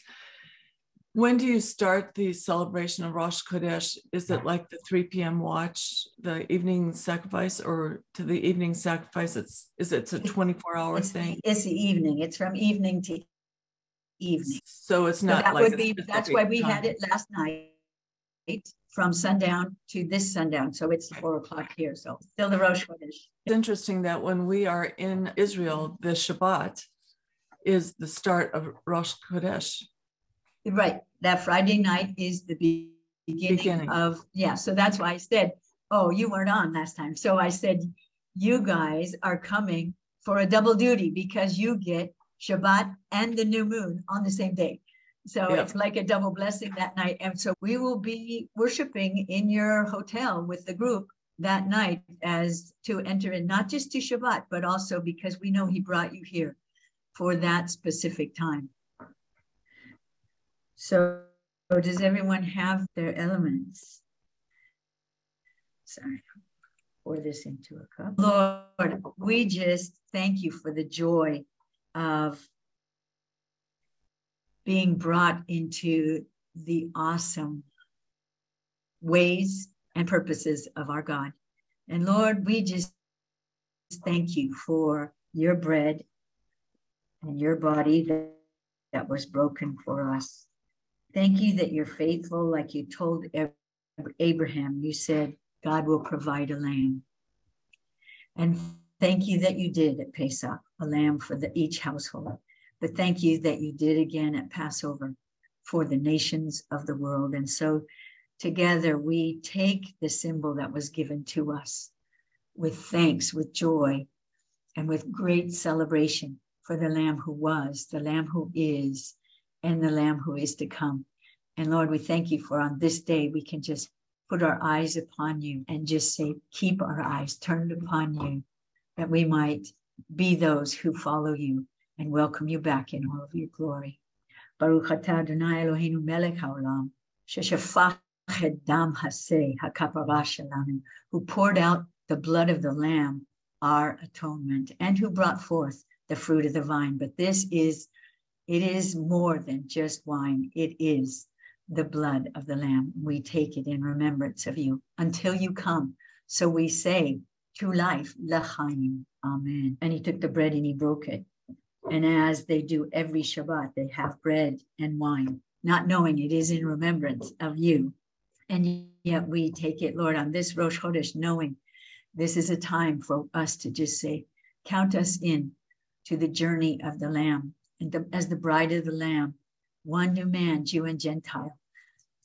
[SPEAKER 5] When do you start the celebration of Rosh Chodesh? Is it like the 3 p.m. watch, the evening sacrifice, or to the evening sacrifice? It's is it's a 24 hour
[SPEAKER 4] it's,
[SPEAKER 5] thing?
[SPEAKER 4] It's the evening. It's from evening to evening.
[SPEAKER 5] So it's not so that like would be
[SPEAKER 4] that's why we time. had it last night from sundown to this sundown. So it's four o'clock here. So still the Rosh Chodesh.
[SPEAKER 5] It's interesting that when we are in Israel, the Shabbat is the start of Rosh Chodesh.
[SPEAKER 4] Right. That Friday night is the beginning, beginning. of, yeah. So that's why I said, oh, you weren't on last time. So I said, you guys are coming for a double duty because you get Shabbat and the new moon on the same day. So yeah. it's like a double blessing that night. And so we will be worshiping in your hotel with the group that night as to enter in, not just to Shabbat, but also because we know he brought you here for that specific time. So, does everyone have their elements? Sorry, pour this into a cup. Lord, we just thank you for the joy of being brought into the awesome ways and purposes of our God. And Lord, we just thank you for your bread and your body that, that was broken for us. Thank you that you're faithful, like you told Abraham. You said, God will provide a lamb. And thank you that you did at Pesach, a lamb for the, each household. But thank you that you did again at Passover for the nations of the world. And so together we take the symbol that was given to us with thanks, with joy, and with great celebration for the Lamb who was, the Lamb who is, and the Lamb who is to come. And Lord, we thank you for on this day we can just put our eyes upon you and just say, keep our eyes turned upon you, that we might be those who follow you and welcome you back in all of your glory. Baruch atah Adonai Eloheinu melech haolam, sheshafach et dam haseh shalanu, who poured out the blood of the Lamb, our atonement, and who brought forth the fruit of the vine. But this is, it is more than just wine. It is the blood of the Lamb. We take it in remembrance of you until you come. So we say, to life, l'chaim, amen. And he took the bread and he broke it. And as they do every Shabbat, they have bread and wine, not knowing it is in remembrance of you. And yet we take it, Lord, on this Rosh Chodesh, knowing this is a time for us to just say, count us in to the journey of the Lamb. And the, as the bride of the Lamb, one new man, Jew and Gentile.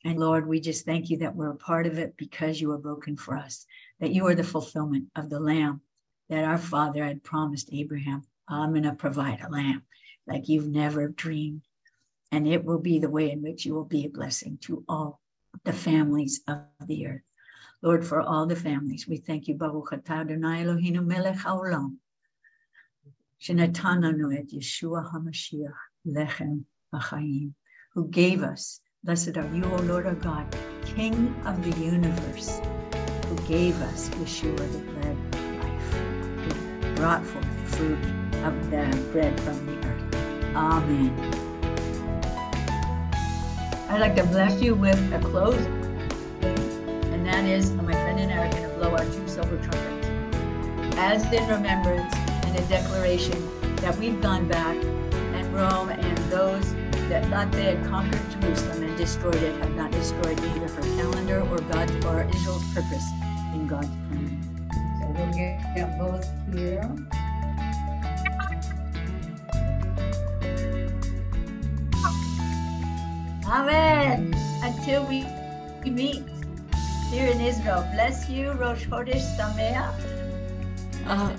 [SPEAKER 4] And Lord, we just thank you that we're a part of it because you are broken for us, that you are the fulfillment of the Lamb that our father had promised Abraham. I'm going to provide a lamb like you've never dreamed. And it will be the way in which you will be a blessing to all the families of the earth. Lord, for all the families, we thank you, Baruch atah Adonai Eloheinu melech haolam, Yeshua HaMashiach lechem achayim, who gave us, blessed are you, O Lord our God, King of the universe, who gave us Yeshua the bread of life, who brought forth the fruit of the bread from the earth. Amen. I'd like to bless you with a close, and that is my friend and I are going to blow our two silver trumpets as in remembrance a declaration that we've gone back and Rome and those that thought they had conquered Jerusalem and destroyed it have not destroyed either her calendar or God's or Israel's purpose in God's plan. So we'll get, get both here. Amen. Until we meet here in Israel. Bless you, Rosh Chodesh Sameach.
[SPEAKER 5] Uh,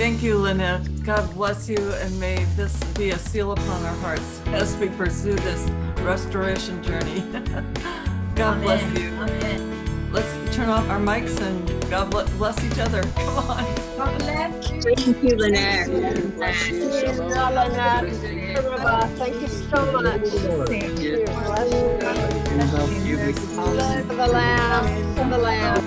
[SPEAKER 5] thank you, Lynette. God bless you, and may this be a seal upon our hearts as we pursue this restoration journey. God
[SPEAKER 4] Amen.
[SPEAKER 5] bless you.
[SPEAKER 4] Amen.
[SPEAKER 5] Let's turn off our mics and God bless, bless each other. Come on.
[SPEAKER 4] God bless you.
[SPEAKER 6] Thank you, Lynette.
[SPEAKER 7] Thank you so much.
[SPEAKER 4] Thank you.
[SPEAKER 7] Bless you. Bless the lamb, the lamb.